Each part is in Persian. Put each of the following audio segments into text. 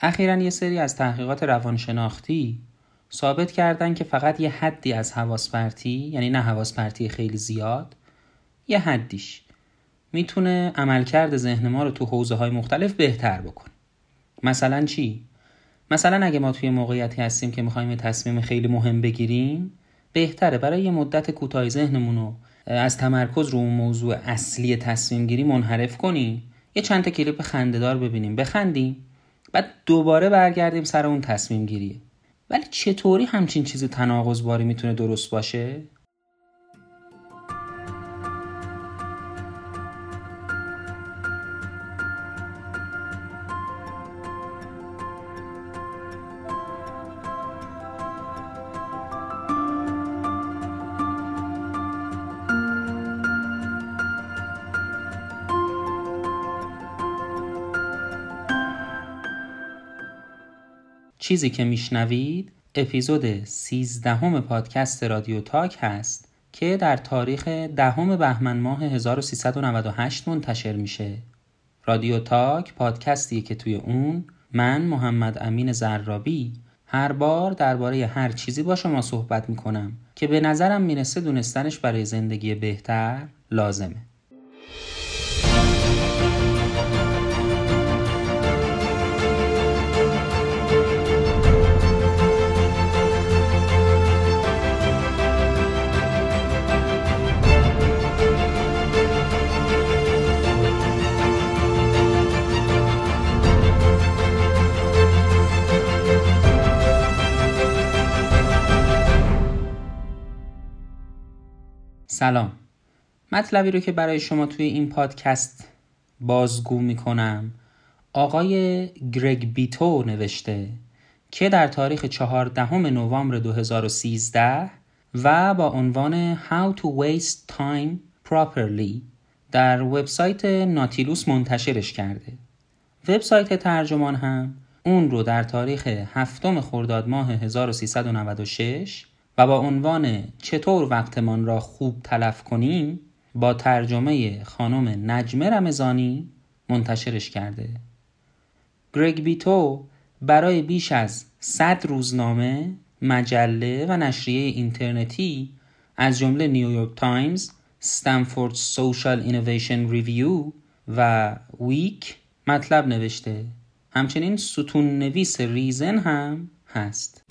اخیرا یه سری از تحقیقات روانشناختی ثابت کردن که فقط یه حدی از حواس پرتی یعنی نه حواس پرتی خیلی زیاد یه حدیش. می‌تونه عملکرد ذهن ما رو تو حوزه های مختلف بهتر بکنه. مثلا چی؟ مثلا اگه ما توی موقعیتی هستیم که می‌خوایم تصمیم خیلی مهم بگیریم بهتره. برای یه مدت کوتاه ذهنمون رو از تمرکز رو اون موضوع اصلی تصمیم گیری منحرف کنیم. یه چند تا کلیپ خندهدار ببینیم. بخندیم. بعد دوباره برگردیم سر اون تصمیم گیریه ولی چطوری همچین چیزی تناقض باری می‌تونه درست باشه؟ چیزی که میشنوید اپیزود 13 پادکست رادیو تاک هست که در تاریخ دهم بهمن ماه 1398 منتشر میشه. رادیو تاک پادکستی که توی اون من محمد امین زرابی هر بار درباره هر چیزی با شما صحبت می‌کنم که به نظرم می‌رسه دونستنش برای زندگی بهتر لازمه. سلام. مطلبی رو که برای شما توی این پادکست بازگو می‌کنم آقای گرگ بیتو نوشته که در تاریخ 14 نوامبر 2013 و با عنوان How to Waste Time Properly در وبسایت ناتیلوس منتشرش کرده. وبسایت ترجمان هم اون رو در تاریخ هفتم خرداد ماه 1396 و با عنوان چطور وقتمان را خوب تلف کنیم با ترجمه خانم نجمه رمزانی منتشرش کرده گرگ بیتو برای بیش از 100 روزنامه، مجله و نشریه اینترنتی از جمله نیویورک تایمز، Stanford Social Innovation Review و Week مطلب نوشته. همچنین ستون نویس Reason هم هست.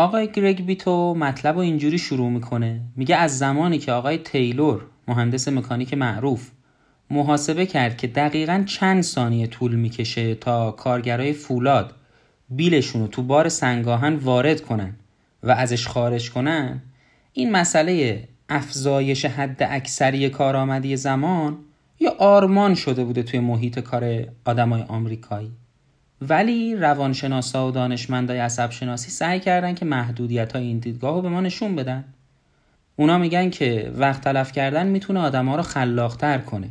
آقای گرگ بیتو مطلب رو اینجوری شروع می‌کنه. میگه از زمانی که آقای تیلور مهندس مکانیک معروف محاسبه کرد که دقیقا چند ثانیه طول می‌کشه تا کارگرای فولاد بیلشون رو تو بار سنگاهن وارد کنن. و ازش خارج کنن این مسئله افزایش حد اکثری کارآمدی زمان یا آرمان شده بوده توی محیط کار آدمای آمریکایی. ولی روانشناسا و دانشمندای عصب شناسی سعی کردن که محدودیت های این دیدگاه رو به ما نشون بدن. اونا میگن که وقت تلف کردن می‌تونه آدما رو خلاقتر کنه.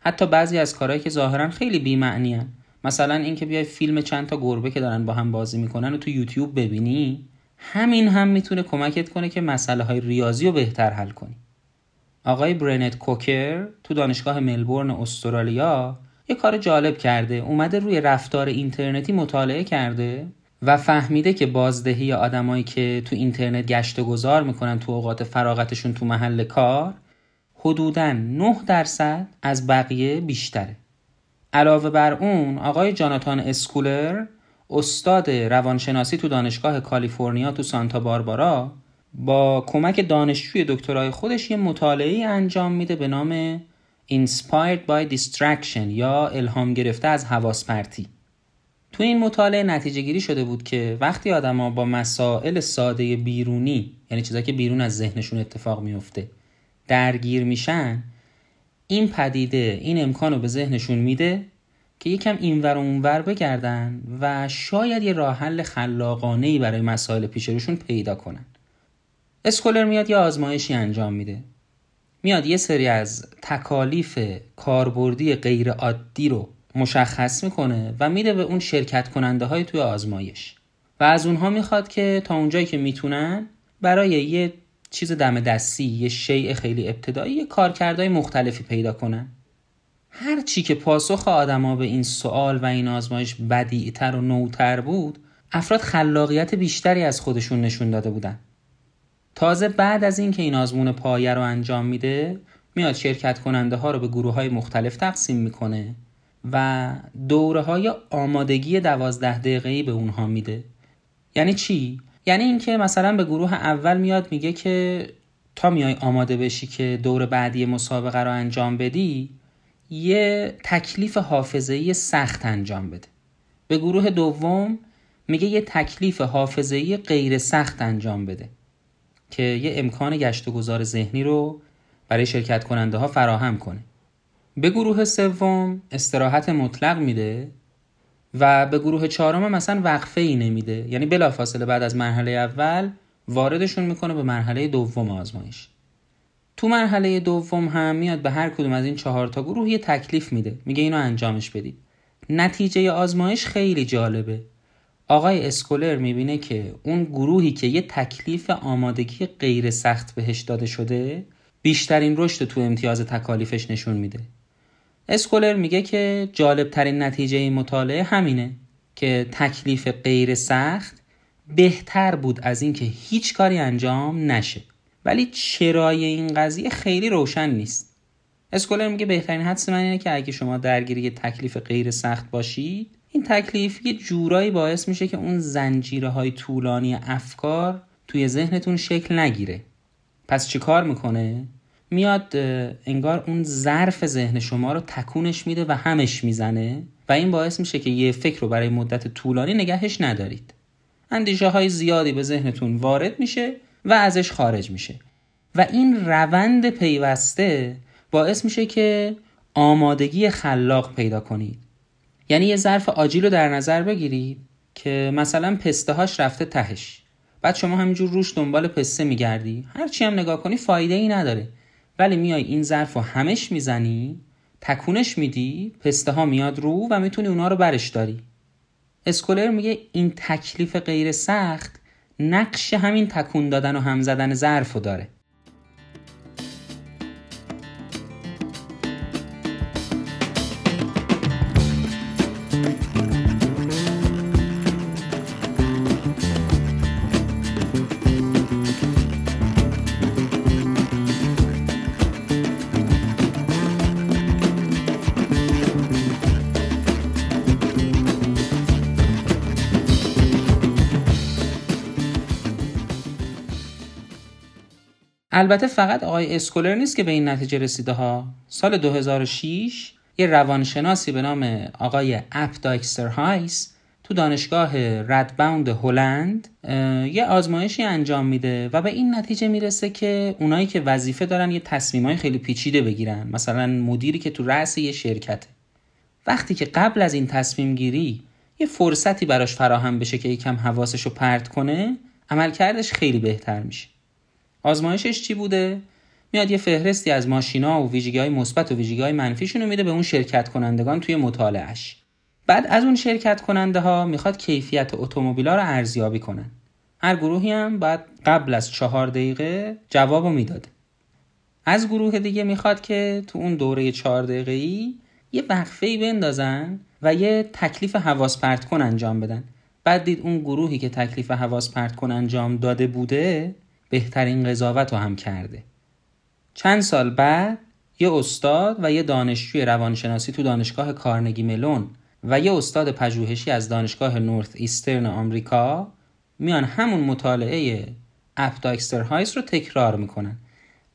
حتی بعضی از کارهایی که ظاهرا خیلی بی‌معنی مثلا اینکه بیای فیلم چند تا گربه که دارن با هم بازی می‌کنن و تو یوتیوب ببینی. همین هم می‌تونه کمکت کنه که مسئله های ریاضی رو بهتر حل کنی. آقای برنت کوکر تو دانشگاه ملبورن استرالیا یه کار جالب کرده. اومده روی رفتار اینترنتی مطالعه کرده و فهمیده که بازدهی آدمایی که تو اینترنت گشت و گذار می‌کنن تو اوقات فراغتشون تو محل کار حدوداً 9 درصد از بقیه بیشتره. علاوه بر اون آقای جاناتان اسکولر استاد روانشناسی تو دانشگاه کالیفرنیا تو سانتا باربارا با کمک دانشجوی دکترای خودش یه مطالعه انجام میده به نام Inspired by Distraction یا الهام گرفته از حواس پرتی تو این مطالعه نتیجه گیری شده بود که وقتی آدما با مسائل ساده بیرونی یعنی چیزایی که بیرون از ذهنشون اتفاق میفته درگیر میشن این پدیده این امکان رو به ذهنشون میده که یکم اینور و اونور بگردن و شاید یه راه حل خلاقانه ای برای مسائل پیش روشون پیدا کنن. اسکولر میاد یه آزمایشی انجام میده. میاد یه سری از تکالیف کاربردی غیر عادی رو مشخص می‌کنه و میده به اون شرکت کننده های توی آزمایش. و از اونها می‌خواد که تا اونجایی که می‌تونن برای یه چیز دم دستی یه شیء خیلی ابتدایی یه کارکردهای مختلفی پیدا کنن. هر چی که پاسخ آدما به این سوال و این آزمایش بدیعتر و نوتر بود افراد خلاقیت بیشتری از خودشون نشون داده بودن. تازه بعد از اینکه این آزمون پایه رو انجام میده میاد شرکت کننده ها رو به گروه های مختلف تقسیم می‌کنه و دوره های آمادگی دوازده دقیقه‌ای به اونها میده. یعنی چی؟ یعنی اینکه مثلا به گروه اول میاد میگه که تا میای آماده بشی که دور بعدی مسابقه رو انجام بدی یه تکلیف حافظه‌ای سخت انجام بده. به گروه دوم میگه یه تکلیف حافظه‌ای غیر سخت انجام بده که یه امکان گشت و گذار ذهنی رو برای شرکت کننده ها فراهم کنه. به گروه سوم استراحت مطلق میده و به گروه چهارم مثلا وقفه ای نمیده. یعنی بلافاصله بعد از مرحله اول واردشون می‌کنه به مرحله دوم آزمایش. تو مرحله دوم هم میاد به هر کدوم از این چهار تا گروه یه تکلیف میده. میگه اینو انجامش بدید. نتیجه آزمایش خیلی جالبه. آقای اسکولر می‌بینه که اون گروهی که یه تکلیف آمادگی غیر سخت بهش داده شده بیشترین رشد تو امتیاز تکالیفش نشون میده. اسکولر میگه که جالب ترین نتیجه این مطالعه همینه که تکلیف غیر سخت بهتر بود از اینکه هیچ کاری انجام نشه. ولی چرای این قضیه خیلی روشن نیست. اسکولر میگه بهترین حدس من اینه که اگه شما درگیری تکلیف غیر سخت باشید این تکلیف یه جورایی باعث میشه که اون زنجیره های طولانی افکار توی ذهنتون شکل نگیره. پس چی کار می‌کنه؟ میاد انگار اون ظرف ذهن شما رو تکونش میده و همش می‌زنه و این باعث میشه که یه فکر رو برای مدت طولانی نگهش ندارید. اندیشه های زیادی به ذهنتون وارد میشه و ازش خارج میشه. و این روند پیوسته باعث میشه که آمادگی خلاق پیدا کنید. یعنی یه ظرف آجیل رو در نظر بگیرید که مثلا پسته هاش رفته تهش. بعد شما همینجور روش دنبال پسته میگردی. هرچی هم نگاه کنی فایده ای نداره. ولی میای این ظرف رو همش می‌زنی تکونش میدی پسته ها میاد رو و می‌تونی اونا رو برش داری. اسکولر میگه این تکلیف غیر سخت نقش همین تکون دادن و هم زدن ظرف رو داره. البته فقط آقای اسکولر نیست که به این نتیجه رسیده ها سال 2006 یه روانشناسی به نام آقای اپ داکستر هایس تو دانشگاه ردباود هلند یه آزمایشی انجام میده و به این نتیجه می‌رسه که اونایی که وظیفه دارن یه تصمیمای خیلی پیچیده بگیرن. مثلا مدیری که تو رأس یه شرکته. وقتی که قبل از این تصمیم گیری یه فرصتی براش فراهم بشه که یکم حواسش رو پرت کنه عملکردش خیلی بهتر میشه. آزمایشش چی بوده؟ میاد یه فهرستی از ماشینا و ویژگی های مثبت و ویژگی های منفیشون رو میده به اون شرکت کنندگان توی مطالعهش بعد از اون شرکت کننده ها می‌خواد کیفیت اتومبیلا رو ارزیابی کنن. هر گروهی هم باید قبل از چهار دقیقه جوابو می‌داده. از گروه دیگه می‌خواد که تو اون دوره چهار دقیقه ای یه وقفه ای بندازن و یه تکلیف حواس پرت کن انجام بدن. بعد دید اون گروهی که تکلیف حواس پرت کن انجام داده بوده بهترین قضاوت رو هم کرده. چند سال بعد یه استاد و یه دانشجوی روانشناسی تو دانشگاه کارنگی ملون و یه استاد پژوهشی از دانشگاه نورث ایسترن آمریکا میان همون مطالعه اپ داکستر هایس رو تکرار می‌کنن.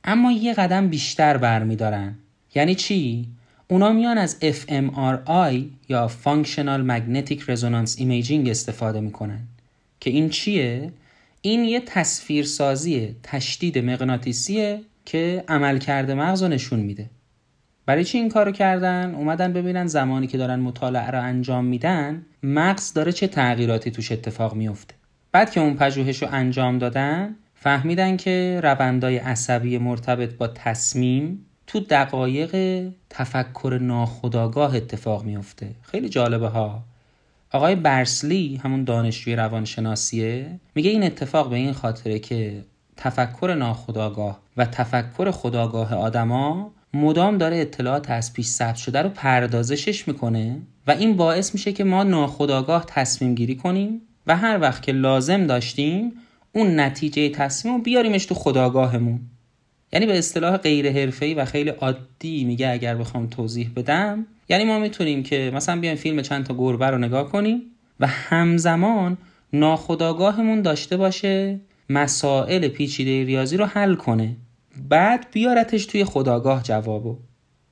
اما یه قدم بیشتر برمیدارن. یعنی چی؟ اونا میان از fMRI یا Functional Magnetic Resonance Imaging استفاده می‌کنن. که این چیه؟ این یه تصویرسازی تشدید مغناطیسیه که عملکرد مغز رو نشون میده. برای چی این کارو کردن؟ اومدن ببینن زمانی که دارن مطالعه رو انجام میدن مغز داره چه تغییراتی توش اتفاق میفته. بعد که اون پژوهش رو انجام دادن فهمیدن که روندای عصبی مرتبط با تصمیم تو دقایق تفکر ناخودآگاه اتفاق میفته. خیلی جالبه ها. آقای برسلی همون دانشجوی روانشناسیه؟ میگه این اتفاق به این خاطره که تفکر ناخودآگاه و تفکر خداگاه آدما مدام داره اطلاعات از پیش ثبت شده رو پردازشش می‌کنه و این باعث میشه که ما ناخودآگاه تصمیم گیری کنیم و هر وقت که لازم داشتیم اون نتیجه تصمیم رو بیاریمش تو خداگاهمون یعنی به اصطلاح غیر حرفه‌ای و خیلی عادی میگه اگر بخوام توضیح بدم. یعنی ما می‌تونیم که مثلا بیایم فیلم چند تا گربه رو نگاه کنیم و همزمان ناخداگاهمون داشته باشه مسائل پیچیده ریاضی رو حل کنه. بعد بیارتش توی خداگاه جوابو.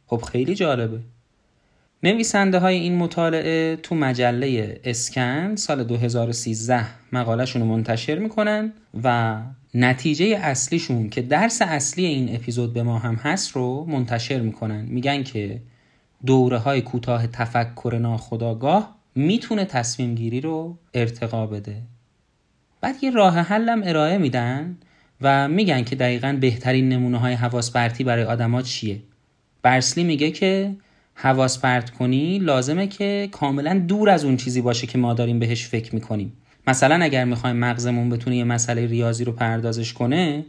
خب خیلی جالبه. نویسنده های این مطالعه تو مجله اسکن سال 2013 مقالهشون رو منتشر می‌کنن و نتیجه اصلیشون که درس اصلی این اپیزود به ما هم هست رو منتشر می‌کنن. میگن که دوره های کوتاه تفکر ناخداگاه می‌تونه تصمیم گیری رو ارتقا بده. بعد یه راه حلم ارائه میدن و میگن که دقیقا بهترین نمونه های حواس پرتی برای آدما چیه. برسلی میگه که حواس پرت کنی لازمه که کاملا دور از اون چیزی باشه که ما داریم بهش فکر می‌کنیم. مثلا اگر می‌خوایم مغزمون بتونه یه مسئله ریاضی رو پردازش کنه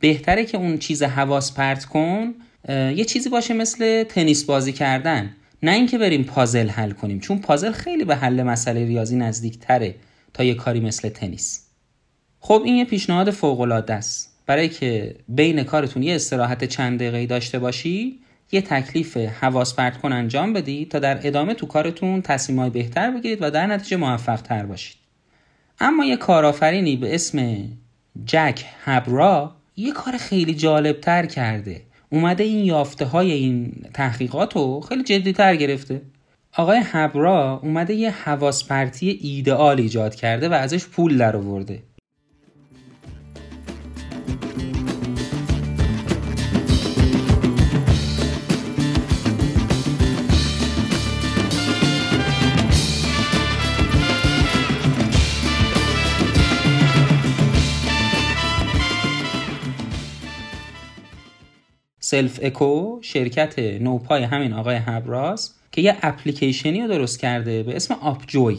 بهتره که اون چیز حواس پرت کن یه چیزی باشه مثل تنیس بازی کردن. نه اینکه بریم پازل حل کنیم چون پازل خیلی به حل مسئله ریاضی نزدیک تره تا یه کاری مثل تنیس. خب این یه پیشنهاد فوق العاده است. برای که بین کارتون یه استراحت چند دقیقه داشته باشی یه تکلیف حواس پرت کن انجام بدید تا در ادامه تو کارتون تصمیمای بهتر بگیرید و در نتیجه موفق تر باشید. اما یه کارآفرینی به اسم جک هبرا یه کار خیلی جالب تر کرده. اومده این یافته های این تحقیقات رو خیلی جدی تر گرفته. آقای هبرا اومده یه حواس پرتی ایدئال ایجاد کرده و ازش پول در آورده Self Echo شرکت نوپای همین آقای هبراس که یه اپلیکیشنی رو درست کرده به اسم Upjoy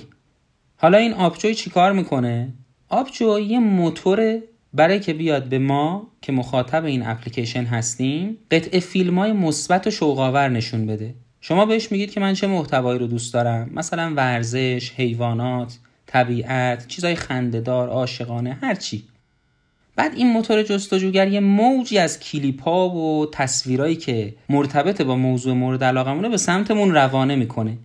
حالا این Upjoy چیکار می‌کنه؟ Upjoy یه موتور برای که بیاد به ما که مخاطب این اپلیکیشن هستیم قطعه فیلم های مثبت و شوقاور نشون بده. شما بهش میگید که من چه محتوایی رو دوست دارم؟ مثلا ورزش حیوانات طبیعت چیزای خندهدار عاشقانه هر چی. بعد این موتور جستجوگر یه موجی از کلیپ ها و تصویرایی که مرتبط با موضوع مورد علاقمونه به سمتمون روانه می‌کنه.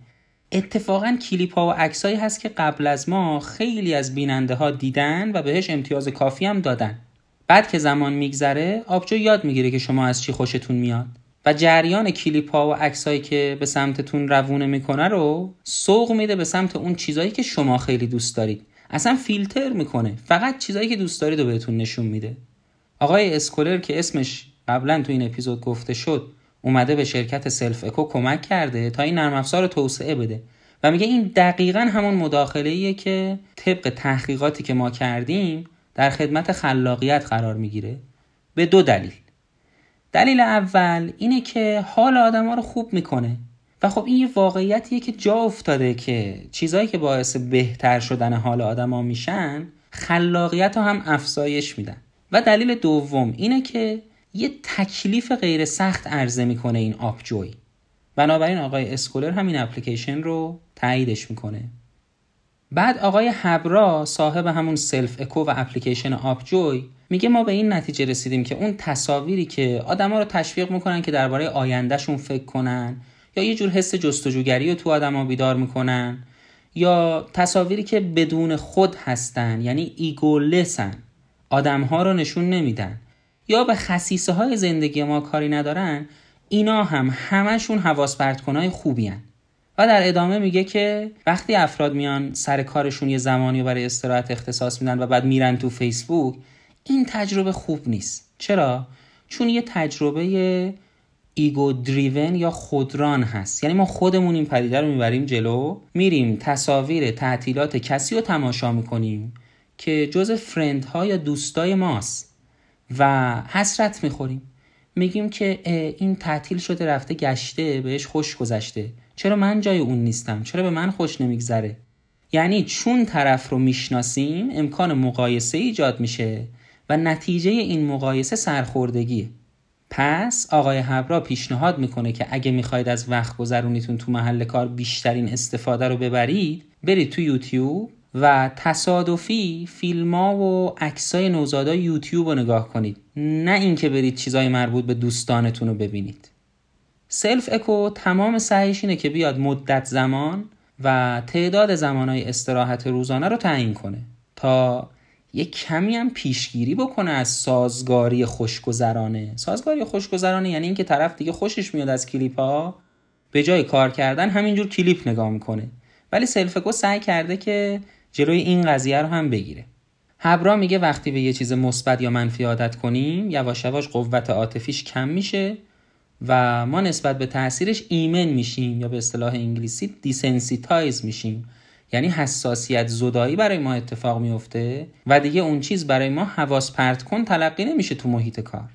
اتفاقا کلیپ ها و عکسایی هست که قبل از ما خیلی از بیننده ها دیدن و بهش امتیاز کافی هم دادن. بعد که زمان میگذره آبجو یاد می‌گیره که شما از چی خوشتون میاد. و جریان کلیپ ها و عکسایی که به سمتتون روونه می‌کنه رو سوق میده به سمت اون چیزایی که شما خیلی دوست دارید. اصلا فیلتر می‌کنه. فقط چیزایی که دوست دارید رو بهتون نشون میده. آقای اسکولر که اسمش قبلا تو این اپیزود گفته شد اومده به شرکت Self Echo کمک کرده تا این نرم افزار توسعه بده. و میگه این دقیقا همون مداخله ایه که طبق تحقیقاتی که ما کردیم در خدمت خلاقیت قرار می‌گیره. به دو دلیل. دلیل اول اینه که حال آدم ها رو خوب می‌کنه. و خب این یه واقعیتیه که جا افتاده که چیزهایی که باعث بهتر شدن حال آدما میشن خلاقیت رو هم افزایش میدن. و دلیل دوم اینه که یه تکلیف غیر سخت عرضه می‌کنه این Upjoy. بنابراین آقای اسکولر همین اپلیکیشن رو تاییدش می‌کنه. بعد آقای هبرا صاحب همون Self Echo و اپلیکیشن Upjoy میگه ما به این نتیجه رسیدیم که اون تصاویری که آدما رو تشویق می‌کنن که درباره آیندهشون فکر کنن یا یه جور حس جستجوگری رو تو آدما بیدار می‌کنن یا تصاویری که بدون خود هستن یعنی egoless ن آدم ها رو نشون نمیدن یا به خصیصه های زندگی ما کاری ندارن اینا هم همشون حواس پرت خوبی هن. و در ادامه میگه که وقتی افراد میان سر کارشون یه زمانی برای استراحت اختصاص میدن و بعد میرن تو فیسبوک این تجربه خوب نیست چرا چون یه تجربه ایگو دریون یا خودران هست. یعنی ما خودمون این پدیده رو می‌بریم جلو میریم تصاویر تعطیلات کسی رو تماشا می‌کنیم که جز فرند ها یا دوستای ماست و حسرت می‌خوریم. میگیم که این تعطیل شده رفته گشته بهش خوش گذشته. چرا من جای اون نیستم؟ چرا به من خوش نمیگذره؟ یعنی چون طرف رو می‌شناسیم امکان مقایسه ایجاد میشه و نتیجه این مقایسه سرخوردگیه. پس آقای هبرا پیشنهاد می‌کنه که اگه می‌خواید از وقت گذرونیتون تو محل کار بیشترین استفاده رو ببرید برید تو یوتیوب و تصادفی فیلم ها و عکسای نوزادا یوتیوب رو نگاه کنید. نه اینکه برید چیزای مربوط به دوستانتون رو ببینید. Self Echo تمام سعیش اینه که بیاد مدت زمان و تعداد زمانهای استراحت روزانه رو تعیین کنه تا یه کمی هم پیشگیری بکنه از سازگاری خوشگذرانه. سازگاری خوشگذرانه یعنی اینکه طرف دیگه خوشش میاد از کلیپ ها به جای کار کردن همینجور کلیپ نگاه می‌کنه. ولی Self Echo سعی کرده که جلوی این قضیه رو هم بگیره. هبرا میگه وقتی به یه چیز مثبت یا منفی عادت کنیم یواش یواش قوت عاطفیش کم میشه و ما نسبت به تاثیرش ایمن میشیم یا به اصطلاح انگلیسی desensitize میشیم. یعنی حساسیت زدایی برای ما اتفاق میفته و دیگه اون چیز برای ما حواس پرت کن تلقی نمیشه تو محیط کار.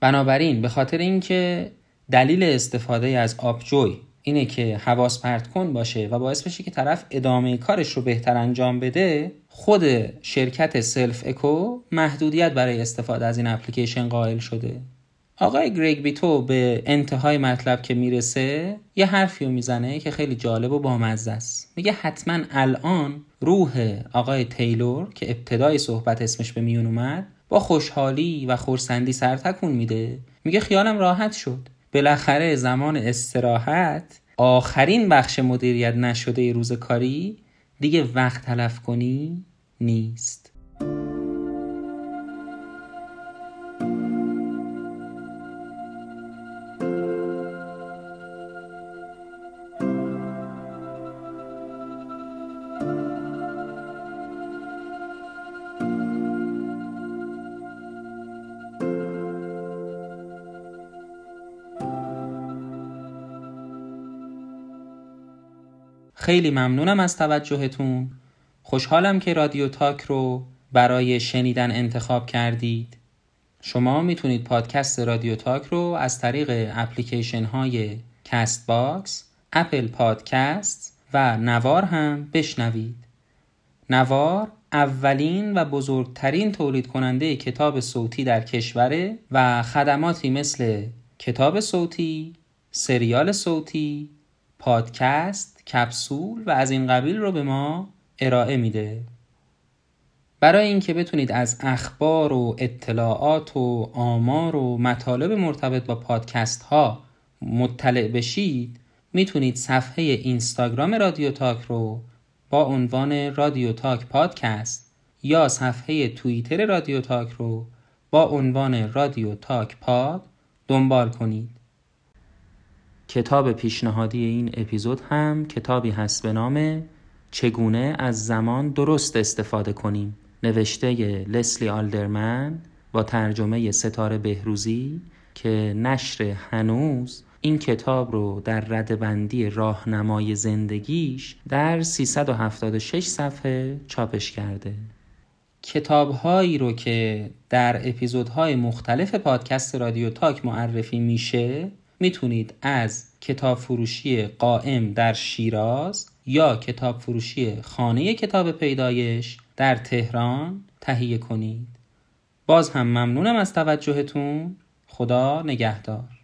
بنابراین به خاطر اینکه دلیل استفاده از Upjoy اینه که حواس پرت کن باشه و باعث بشه که طرف ادامه کارش رو بهتر انجام بده خود شرکت Self Echo محدودیت برای استفاده از این اپلیکیشن قائل شده. آقای گریگ بیتو به انتهای مطلب که می‌رسه یه حرفی رو می‌زنه که خیلی جالب و بامزه است. میگه حتما الان روح آقای تیلور که ابتدای صحبت اسمش به میون اومد با خوشحالی و خورسندی سر تکون میده. میگه خیالم راحت شد. بالاخره زمان استراحت آخرین بخش مدیریت نشده روز کاری دیگه وقت تلف کنی نیست. خیلی ممنونم از توجهتون. خوشحالم که رادیو تاک رو برای شنیدن انتخاب کردید. شما می‌تونید پادکست رادیو تاک رو از طریق اپلیکیشن های Castbox، Apple Podcast و نوار هم بشنوید. نوار اولین و بزرگترین تولید کننده کتاب صوتی در کشوره و خدماتی مثل کتاب صوتی، سریال صوتی، پادکست، کپسول و از این قبیل رو به ما ارائه میده. برای اینکه بتونید از اخبار و اطلاعات و آمار و مطالب مرتبط با پادکست ها مطلع بشید می‌تونید صفحه اینستاگرام رادیو تاک رو با عنوان رادیو تاک پادکست یا صفحه توییتر رادیو تاک رو با عنوان رادیو تاک پاد دنبال کنید. کتاب پیشنهادی این اپیزود هم کتابی هست به نام چگونه از زمان درست استفاده کنیم. نوشته لسلی آلدرمن با ترجمه ستاره بهروزی که نشر هنوز این کتاب رو در ردبندی راهنمای زندگیش در 376 صفحه چاپش کرده. کتابهایی رو که در اپیزودهای مختلف پادکست رادیو تاک معرفی میشه می‌تونید از کتاب فروشی قائم در شیراز یا کتاب فروشی خانه کتاب پیدایش در تهران تهیه کنید. باز هم ممنونم از توجهتون. خدا نگهدار.